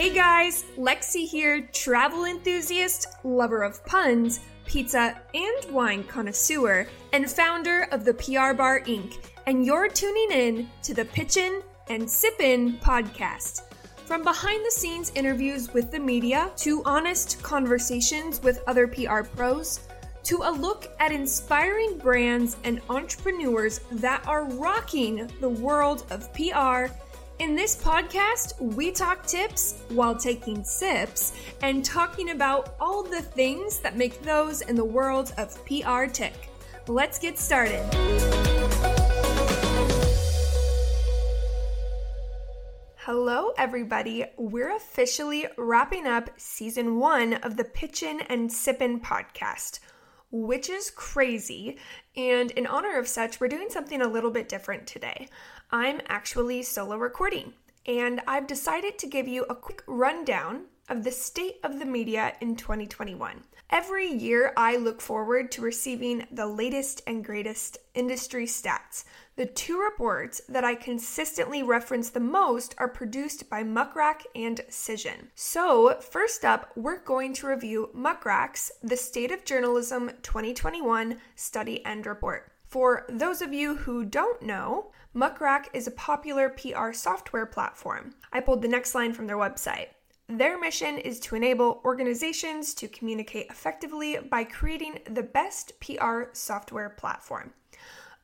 Hey guys, Lexie here, travel enthusiast, lover of puns, pizza and wine connoisseur, and founder of the PR Bar Inc. And you're tuning in to the Pitchin' and Sippin' podcast. From behind the scenes interviews with the media to honest conversations with other PR pros to a look at inspiring brands and entrepreneurs that are rocking the world of PR. In this podcast, we talk tips while taking sips and talking about all the things that make those in the world of PR tick. Let's get started. Hello, everybody. We're officially wrapping up season one of the Pitchin' and Sippin' podcast which is crazy. And in honor of such, we're doing something a little bit different today. I'm actually solo recording, and I've decided to give you a quick rundown of the state of the media in 2021. Every year, I look forward to receiving the latest and greatest industry stats. The two reports that I consistently reference the most are produced by Muck Rack and Cision. So, first up, we're going to review Muck Rack's The State of Journalism 2021 Study and Report. For those of you who don't know, Muck Rack is a popular PR software platform. I pulled the next line from their website. Their mission is to enable organizations to communicate effectively by creating the best PR software platform.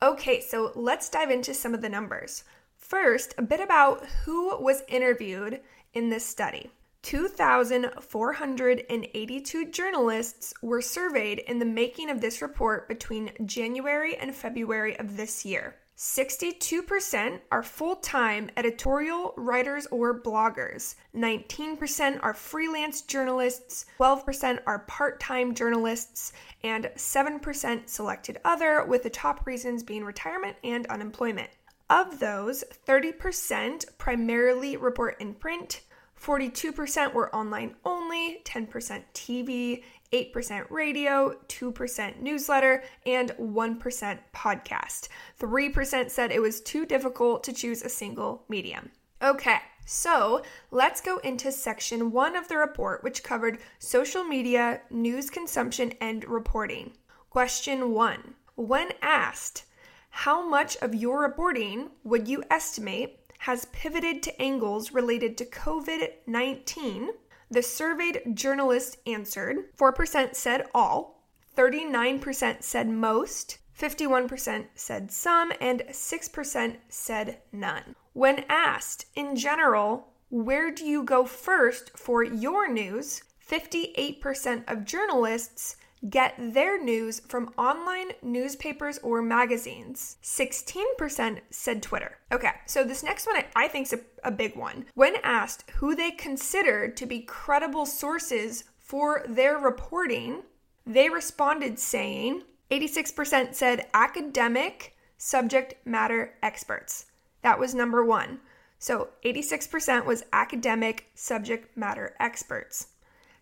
Okay, so let's dive into some of the numbers. First, a bit about who was interviewed in this study. 2,482 journalists were surveyed in the making of this report between January and February of this year. 62% are full time editorial writers or bloggers. 19% are freelance journalists. 12% are part time journalists. And 7% selected other, with the top reasons being retirement and unemployment. Of those, 30% primarily report in print, 42% were online only, 10% TV, 8% radio, 2% newsletter, and 1% podcast. 3% said it was too difficult to choose a single medium. Okay, so let's go into section one of the report, which covered social media, news consumption, and reporting. Question one When asked, how much of your reporting would you estimate has pivoted to angles related to COVID 19? The surveyed journalists answered 4% said all, 39% said most, 51% said some, and 6% said none. When asked, in general, where do you go first for your news? 58% of journalists get their news from online newspapers or magazines. 16% said Twitter. Okay, so this next one I think is a, a big one. When asked who they considered to be credible sources for their reporting, they responded saying 86% said academic subject matter experts. That was number one. So 86% was academic subject matter experts.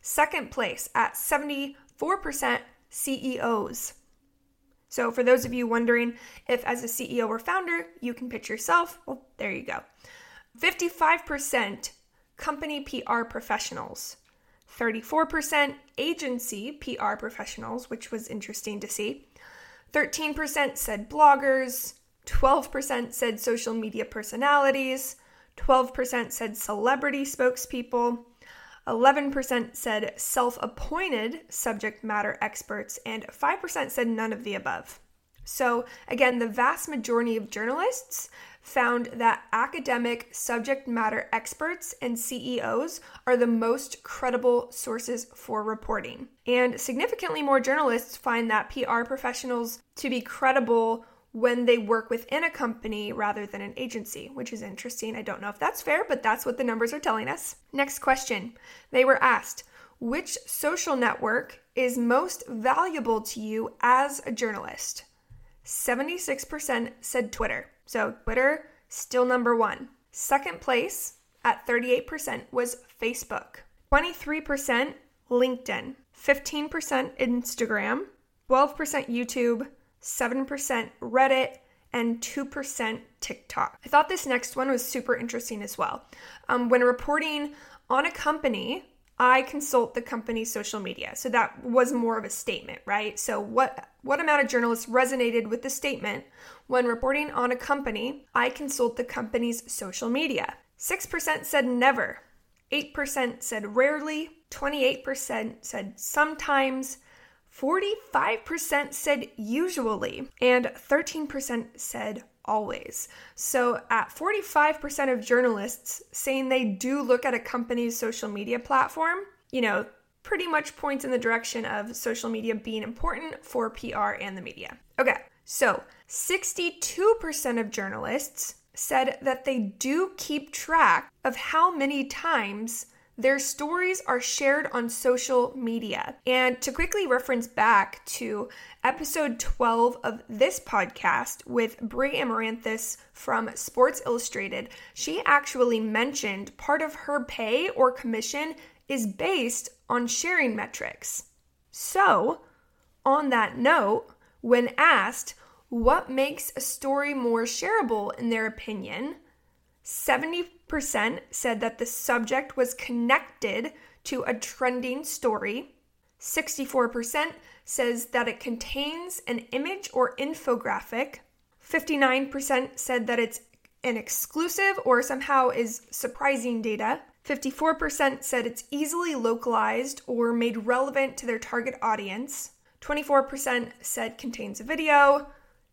Second place at 70 4% CEOs. So, for those of you wondering if, as a CEO or founder, you can pitch yourself, well, there you go. 55% company PR professionals, 34% agency PR professionals, which was interesting to see. 13% said bloggers, 12% said social media personalities, 12% said celebrity spokespeople, 11% said self appointed subject matter experts, and 5% said none of the above. So, again, the vast majority of journalists found that academic subject matter experts and CEOs are the most credible sources for reporting. And significantly more journalists find that PR professionals to be credible when they work within a company rather than an agency, which is interesting. I don't know if that's fair, but that's what the numbers are telling us. Next question. They were asked, which social network is most valuable to you as a journalist? 76% said Twitter. So Twitter, still number one. Second place at 38% was Facebook. 23% LinkedIn. 15% Instagram. 12% YouTube. 7% Reddit, and 2% TikTok. I thought this next one was super interesting as well. Um, when reporting on a company, I consult the company's social media. So that was more of a statement, right? So what what amount of journalists resonated with the statement when reporting on a company, I consult the company's social media. 6% said never. 8% said rarely, 28% said sometimes, 45% said usually, and 13% said always. So, at 45% of journalists saying they do look at a company's social media platform, you know, pretty much points in the direction of social media being important for PR and the media. Okay, so 62% of journalists said that they do keep track of how many times their stories are shared on social media. And to quickly reference back to episode 12 of this podcast with Bri Amaranthus from Sports Illustrated, she actually mentioned part of her pay or commission is based on sharing metrics. So, on that note, when asked what makes a story more shareable in their opinion, 70% said that the subject was connected to a trending story. 64% says that it contains an image or infographic. 59% said that it's an exclusive or somehow is surprising data. 54% said it's easily localized or made relevant to their target audience. 24% said contains a video.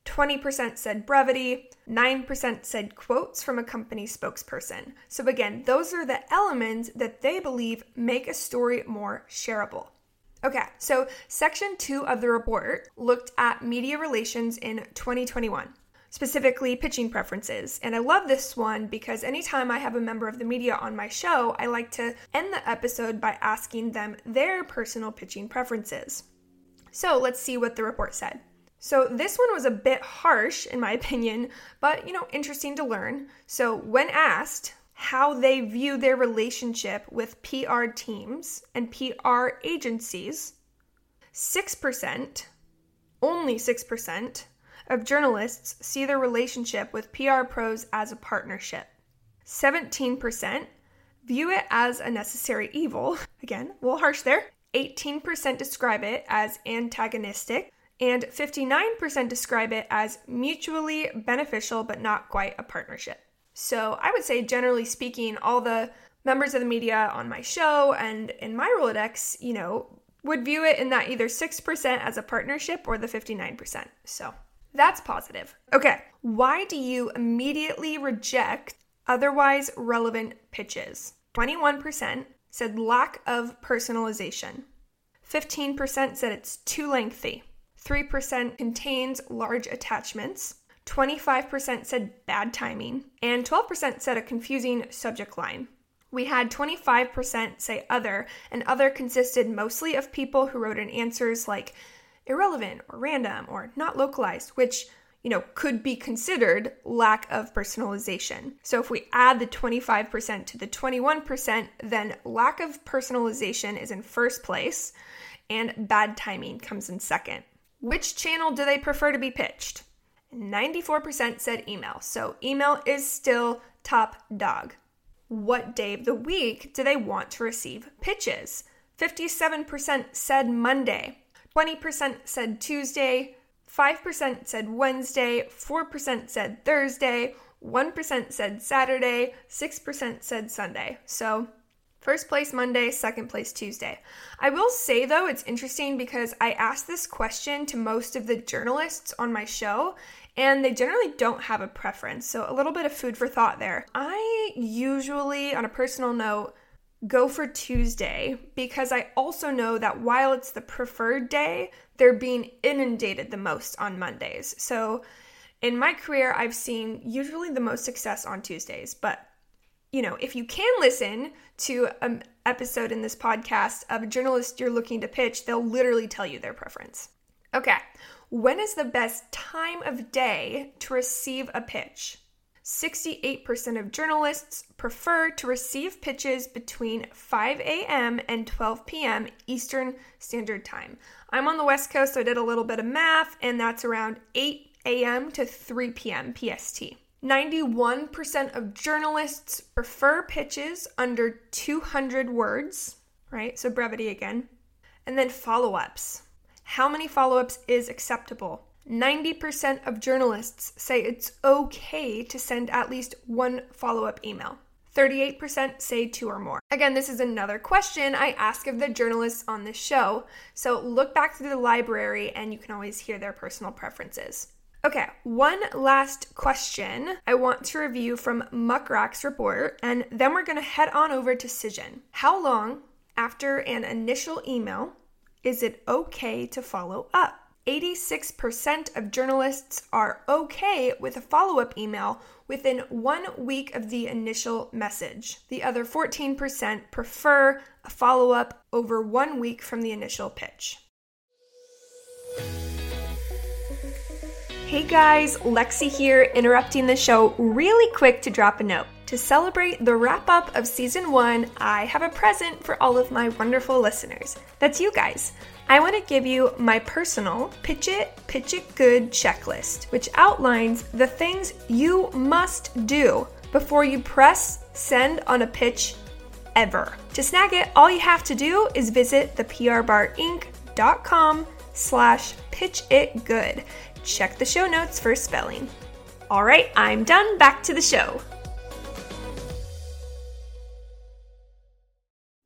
20% said brevity, 9% said quotes from a company spokesperson. So, again, those are the elements that they believe make a story more shareable. Okay, so section two of the report looked at media relations in 2021, specifically pitching preferences. And I love this one because anytime I have a member of the media on my show, I like to end the episode by asking them their personal pitching preferences. So let's see what the report said. So this one was a bit harsh, in my opinion, but you know, interesting to learn. So when asked how they view their relationship with PR teams and PR agencies, 6%, only 6%, of journalists see their relationship with PR pros as a partnership. 17% view it as a necessary evil. Again, a little harsh there. 18% describe it as antagonistic and 59% describe it as mutually beneficial but not quite a partnership. So I would say, generally speaking, all the members of the media on my show and in my Rolodex, you know, would view it in that either 6% as a partnership or the 59%. So that's positive. Okay, why do you immediately reject otherwise relevant pitches? 21% said lack of personalization. 15% said it's too lengthy. 3% contains large attachments, 25% said bad timing, and 12% said a confusing subject line. We had 25% say other, and other consisted mostly of people who wrote in answers like irrelevant or random or not localized, which you know, could be considered lack of personalization. So if we add the 25% to the 21%, then lack of personalization is in first place and bad timing comes in second. Which channel do they prefer to be pitched? 94% said email, so email is still top dog. What day of the week do they want to receive pitches? 57% said Monday, 20% said Tuesday, 5% said Wednesday, 4% said Thursday, 1% said Saturday, 6% said Sunday. So First place Monday, second place Tuesday. I will say though, it's interesting because I asked this question to most of the journalists on my show, and they generally don't have a preference. So, a little bit of food for thought there. I usually, on a personal note, go for Tuesday because I also know that while it's the preferred day, they're being inundated the most on Mondays. So, in my career, I've seen usually the most success on Tuesdays, but you know, if you can listen to an episode in this podcast of a journalist you're looking to pitch, they'll literally tell you their preference. Okay, when is the best time of day to receive a pitch? 68% of journalists prefer to receive pitches between 5 a.m. and 12 p.m. Eastern Standard Time. I'm on the West Coast, so I did a little bit of math, and that's around 8 a.m. to 3 p.m. PST. 91% of journalists prefer pitches under 200 words, right? So brevity again. And then follow ups. How many follow ups is acceptable? 90% of journalists say it's okay to send at least one follow up email. 38% say two or more. Again, this is another question I ask of the journalists on this show, so look back through the library and you can always hear their personal preferences. Okay, one last question I want to review from Muck Rack's report, and then we're gonna head on over to Cision. How long after an initial email is it okay to follow up? 86% of journalists are okay with a follow up email within one week of the initial message. The other 14% prefer a follow up over one week from the initial pitch. Hey guys, Lexie here, interrupting the show really quick to drop a note. To celebrate the wrap up of season one, I have a present for all of my wonderful listeners. That's you guys. I want to give you my personal Pitch It, Pitch It Good checklist, which outlines the things you must do before you press send on a pitch ever. To snag it, all you have to do is visit theprbarinc.com slash pitch it good. Check the show notes for spelling. All right, I'm done. Back to the show.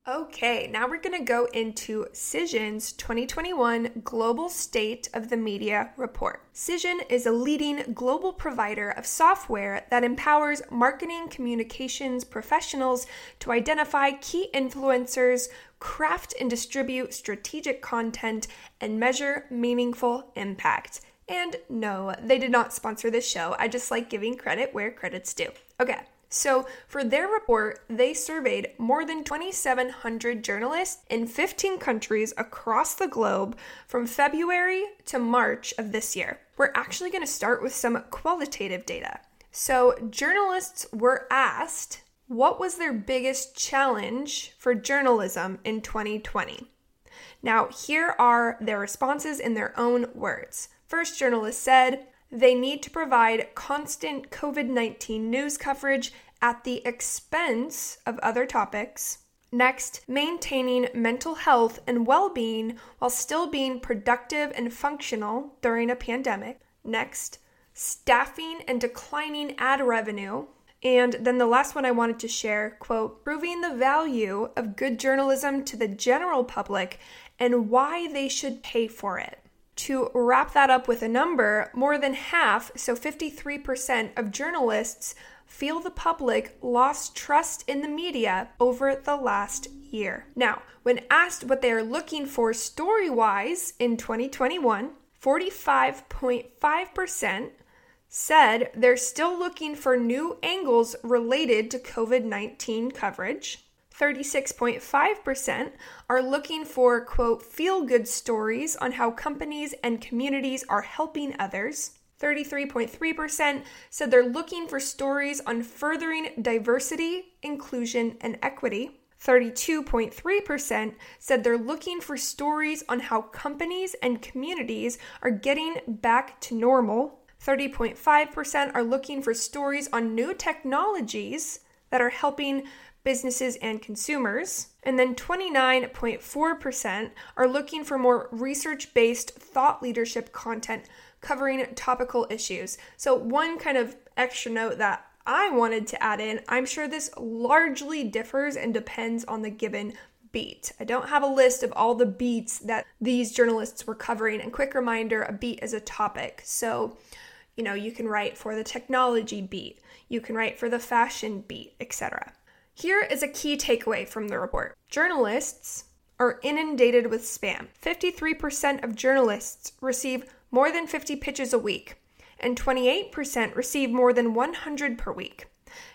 Okay, now we're going to go into Cision's 2021 Global State of the Media Report. Cision is a leading global provider of software that empowers marketing communications professionals to identify key influencers, craft and distribute strategic content, and measure meaningful impact. And no, they did not sponsor this show. I just like giving credit where credit's due. Okay. So, for their report, they surveyed more than 2,700 journalists in 15 countries across the globe from February to March of this year. We're actually going to start with some qualitative data. So, journalists were asked what was their biggest challenge for journalism in 2020. Now, here are their responses in their own words. First journalist said, they need to provide constant COVID 19 news coverage at the expense of other topics. Next, maintaining mental health and well being while still being productive and functional during a pandemic. Next, staffing and declining ad revenue. And then the last one I wanted to share quote, proving the value of good journalism to the general public and why they should pay for it. To wrap that up with a number, more than half, so 53% of journalists feel the public lost trust in the media over the last year. Now, when asked what they are looking for story wise in 2021, 45.5% said they're still looking for new angles related to COVID 19 coverage. 36.5% are looking for, quote, feel good stories on how companies and communities are helping others. 33.3% said they're looking for stories on furthering diversity, inclusion, and equity. 32.3% said they're looking for stories on how companies and communities are getting back to normal. 30.5% are looking for stories on new technologies that are helping businesses and consumers. And then 29.4% are looking for more research based thought leadership content covering topical issues. So, one kind of extra note that I wanted to add in I'm sure this largely differs and depends on the given beat. I don't have a list of all the beats that these journalists were covering. And quick reminder a beat is a topic. So, you know, you can write for the technology beat, you can write for the fashion beat, etc. Here is a key takeaway from the report journalists are inundated with spam. 53% of journalists receive more than 50 pitches a week, and 28% receive more than 100 per week.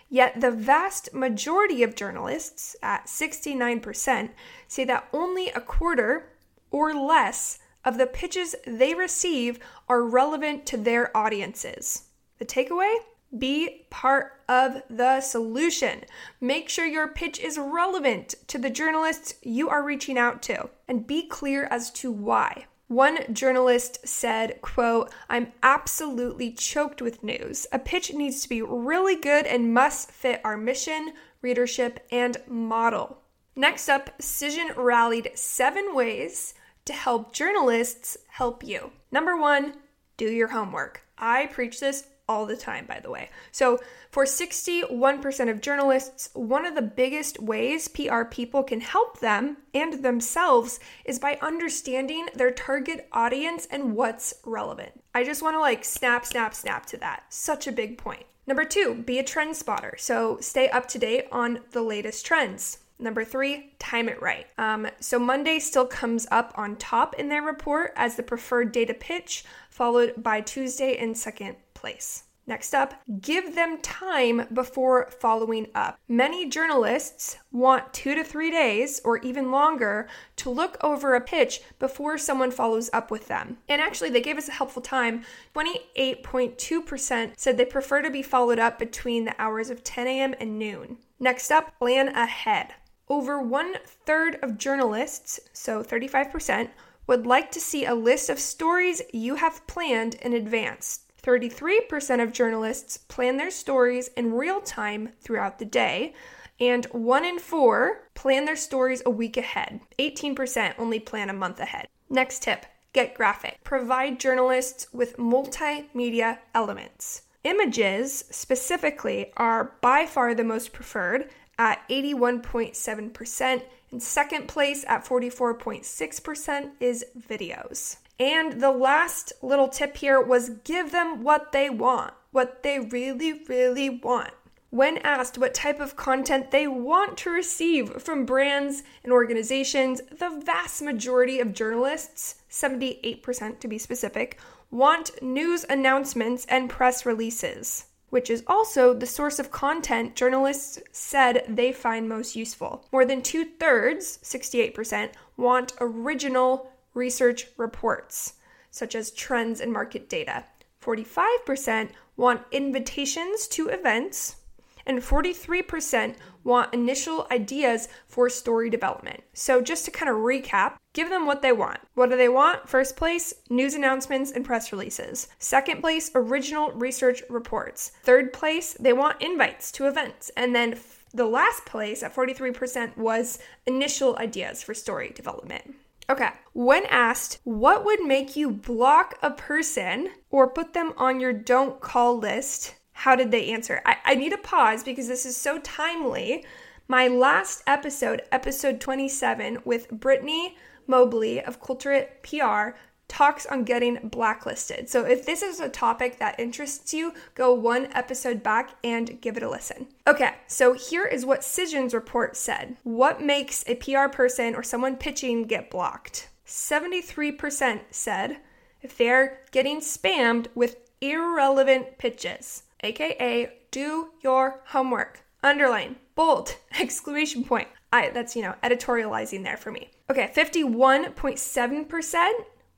Yet the vast majority of journalists, at 69%, say that only a quarter or less of the pitches they receive are relevant to their audiences. The takeaway? Be part of the solution. Make sure your pitch is relevant to the journalists you are reaching out to and be clear as to why. One journalist said, quote, I'm absolutely choked with news. A pitch needs to be really good and must fit our mission, readership, and model. Next up, Cision rallied seven ways to help journalists help you. Number one, do your homework. I preach this all the time, by the way. So, for 61% of journalists, one of the biggest ways PR people can help them and themselves is by understanding their target audience and what's relevant. I just want to like snap, snap, snap to that. Such a big point. Number two, be a trend spotter. So, stay up to date on the latest trends. Number three, time it right. Um, so Monday still comes up on top in their report as the preferred data pitch, followed by Tuesday in second place. Next up, give them time before following up. Many journalists want two to three days or even longer to look over a pitch before someone follows up with them. And actually, they gave us a helpful time. 28.2% said they prefer to be followed up between the hours of 10 a.m. and noon. Next up, plan ahead. Over one third of journalists, so 35%, would like to see a list of stories you have planned in advance. 33% of journalists plan their stories in real time throughout the day, and one in four plan their stories a week ahead. 18% only plan a month ahead. Next tip get graphic. Provide journalists with multimedia elements. Images, specifically, are by far the most preferred at 81.7%, and second place at 44.6% is videos. And the last little tip here was give them what they want, what they really, really want. When asked what type of content they want to receive from brands and organizations, the vast majority of journalists, 78% to be specific, want news announcements and press releases which is also the source of content journalists said they find most useful. More than two thirds, 68%, want original research reports, such as trends and market data. 45% want invitations to events, and 43% want initial ideas for story development. So, just to kind of recap, give them what they want. What do they want? First place, news announcements and press releases. Second place, original research reports. Third place, they want invites to events. And then the last place at 43% was initial ideas for story development. Okay, when asked what would make you block a person or put them on your don't call list, how did they answer? I, I need a pause because this is so timely. My last episode, episode 27, with Brittany Mobley of Culturate PR, talks on getting blacklisted. So if this is a topic that interests you, go one episode back and give it a listen. Okay, so here is what Cision's report said. What makes a PR person or someone pitching get blocked? 73% said if they're getting spammed with irrelevant pitches aka do your homework. Underline, bold, exclamation point. I that's you know editorializing there for me. Okay, 51.7%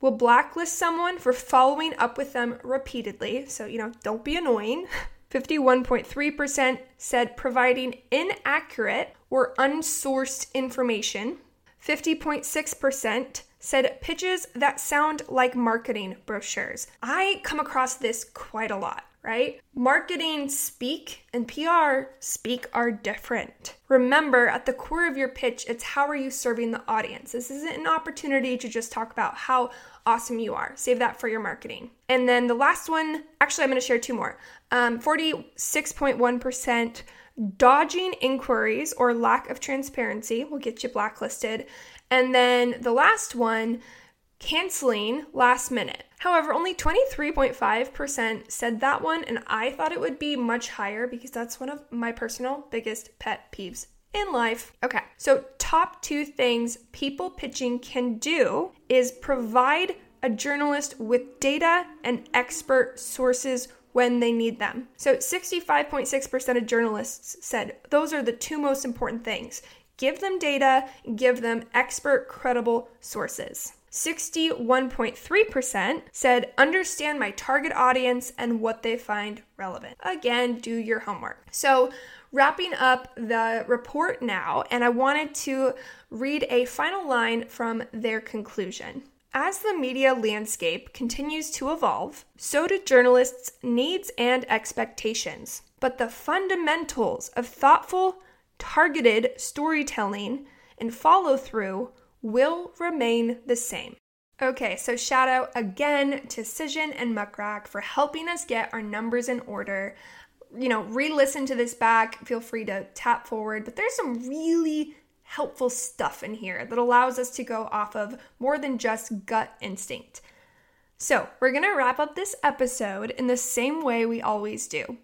will blacklist someone for following up with them repeatedly. So, you know, don't be annoying. 51.3% said providing inaccurate or unsourced information. 50.6% said pitches that sound like marketing brochures. I come across this quite a lot right? Marketing speak and PR speak are different. Remember, at the core of your pitch, it's how are you serving the audience? This isn't an opportunity to just talk about how awesome you are. Save that for your marketing. And then the last one, actually, I'm going to share two more. Um, 46.1% dodging inquiries or lack of transparency will get you blacklisted. And then the last one, canceling last minute. However, only 23.5% said that one, and I thought it would be much higher because that's one of my personal biggest pet peeves in life. Okay, so top two things people pitching can do is provide a journalist with data and expert sources when they need them. So 65.6% of journalists said those are the two most important things. Give them data, give them expert, credible sources. 61.3% said understand my target audience and what they find relevant. Again, do your homework. So, wrapping up the report now, and I wanted to read a final line from their conclusion. As the media landscape continues to evolve, so do journalists' needs and expectations. But the fundamentals of thoughtful, targeted storytelling and follow through will remain the same. Okay, so shout out again to Cision and Muck Rack for helping us get our numbers in order. You know, re listen to this back, feel free to tap forward, but there's some really helpful stuff in here that allows us to go off of more than just gut instinct. So, we're gonna wrap up this episode in the same way we always do.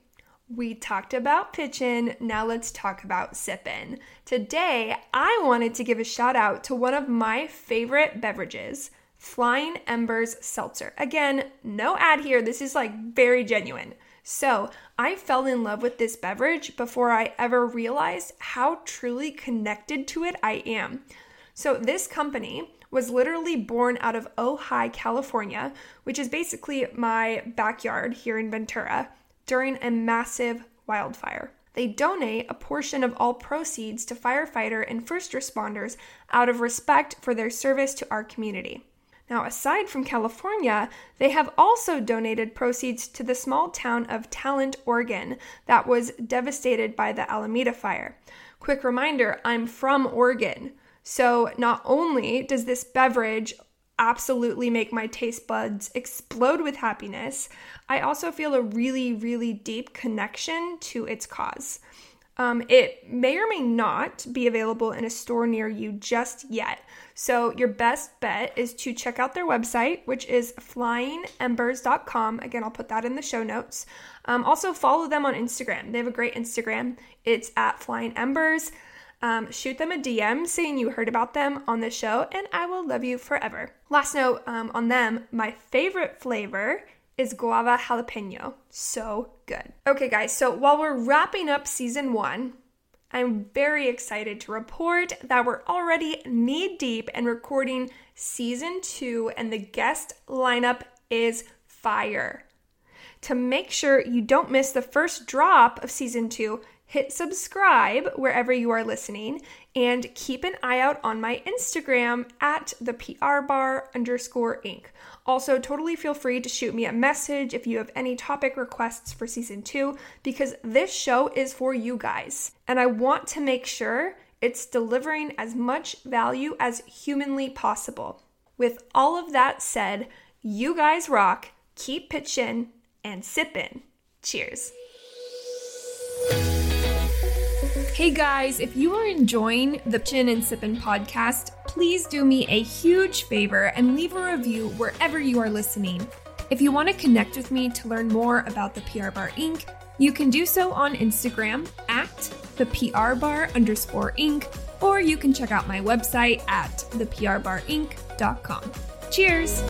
We talked about pitching, now let's talk about sipping. Today, I wanted to give a shout out to one of my favorite beverages, Flying Embers Seltzer. Again, no ad here, this is like very genuine. So, I fell in love with this beverage before I ever realized how truly connected to it I am. So, this company was literally born out of Ojai, California, which is basically my backyard here in Ventura, during a massive wildfire. They donate a portion of all proceeds to firefighter and first responders out of respect for their service to our community. Now, aside from California, they have also donated proceeds to the small town of Talent, Oregon, that was devastated by the Almeda fire. Quick reminder I'm from Oregon. So, not only does this beverage absolutely make my taste buds explode with happiness, I also feel a really, really deep connection to its cause. Um, it may or may not be available in a store near you just yet. So, your best bet is to check out their website, which is flyingembers.com. Again, I'll put that in the show notes. Um, also, follow them on Instagram. They have a great Instagram. It's at Flying Embers. Um, shoot them a DM saying you heard about them on the show, and I will love you forever. Last note um, on them my favorite flavor is guava jalapeno. So good. Okay, guys, so while we're wrapping up season one, I'm very excited to report that we're already knee deep and recording season two, and the guest lineup is fire. To make sure you don't miss the first drop of season two, hit subscribe wherever you are listening and keep an eye out on my Instagram at the PR bar underscore inc. Also, totally feel free to shoot me a message if you have any topic requests for season two because this show is for you guys. And I want to make sure it's delivering as much value as humanly possible. With all of that said, you guys rock, keep pitching and sipping. Cheers. Hey guys, if you are enjoying the Chin and Sippin' podcast, please do me a huge favor and leave a review wherever you are listening. If you want to connect with me to learn more about the PR Bar Inc., you can do so on Instagram at the PR Bar underscore Inc., or you can check out my website at theprbarinc.com. Cheers!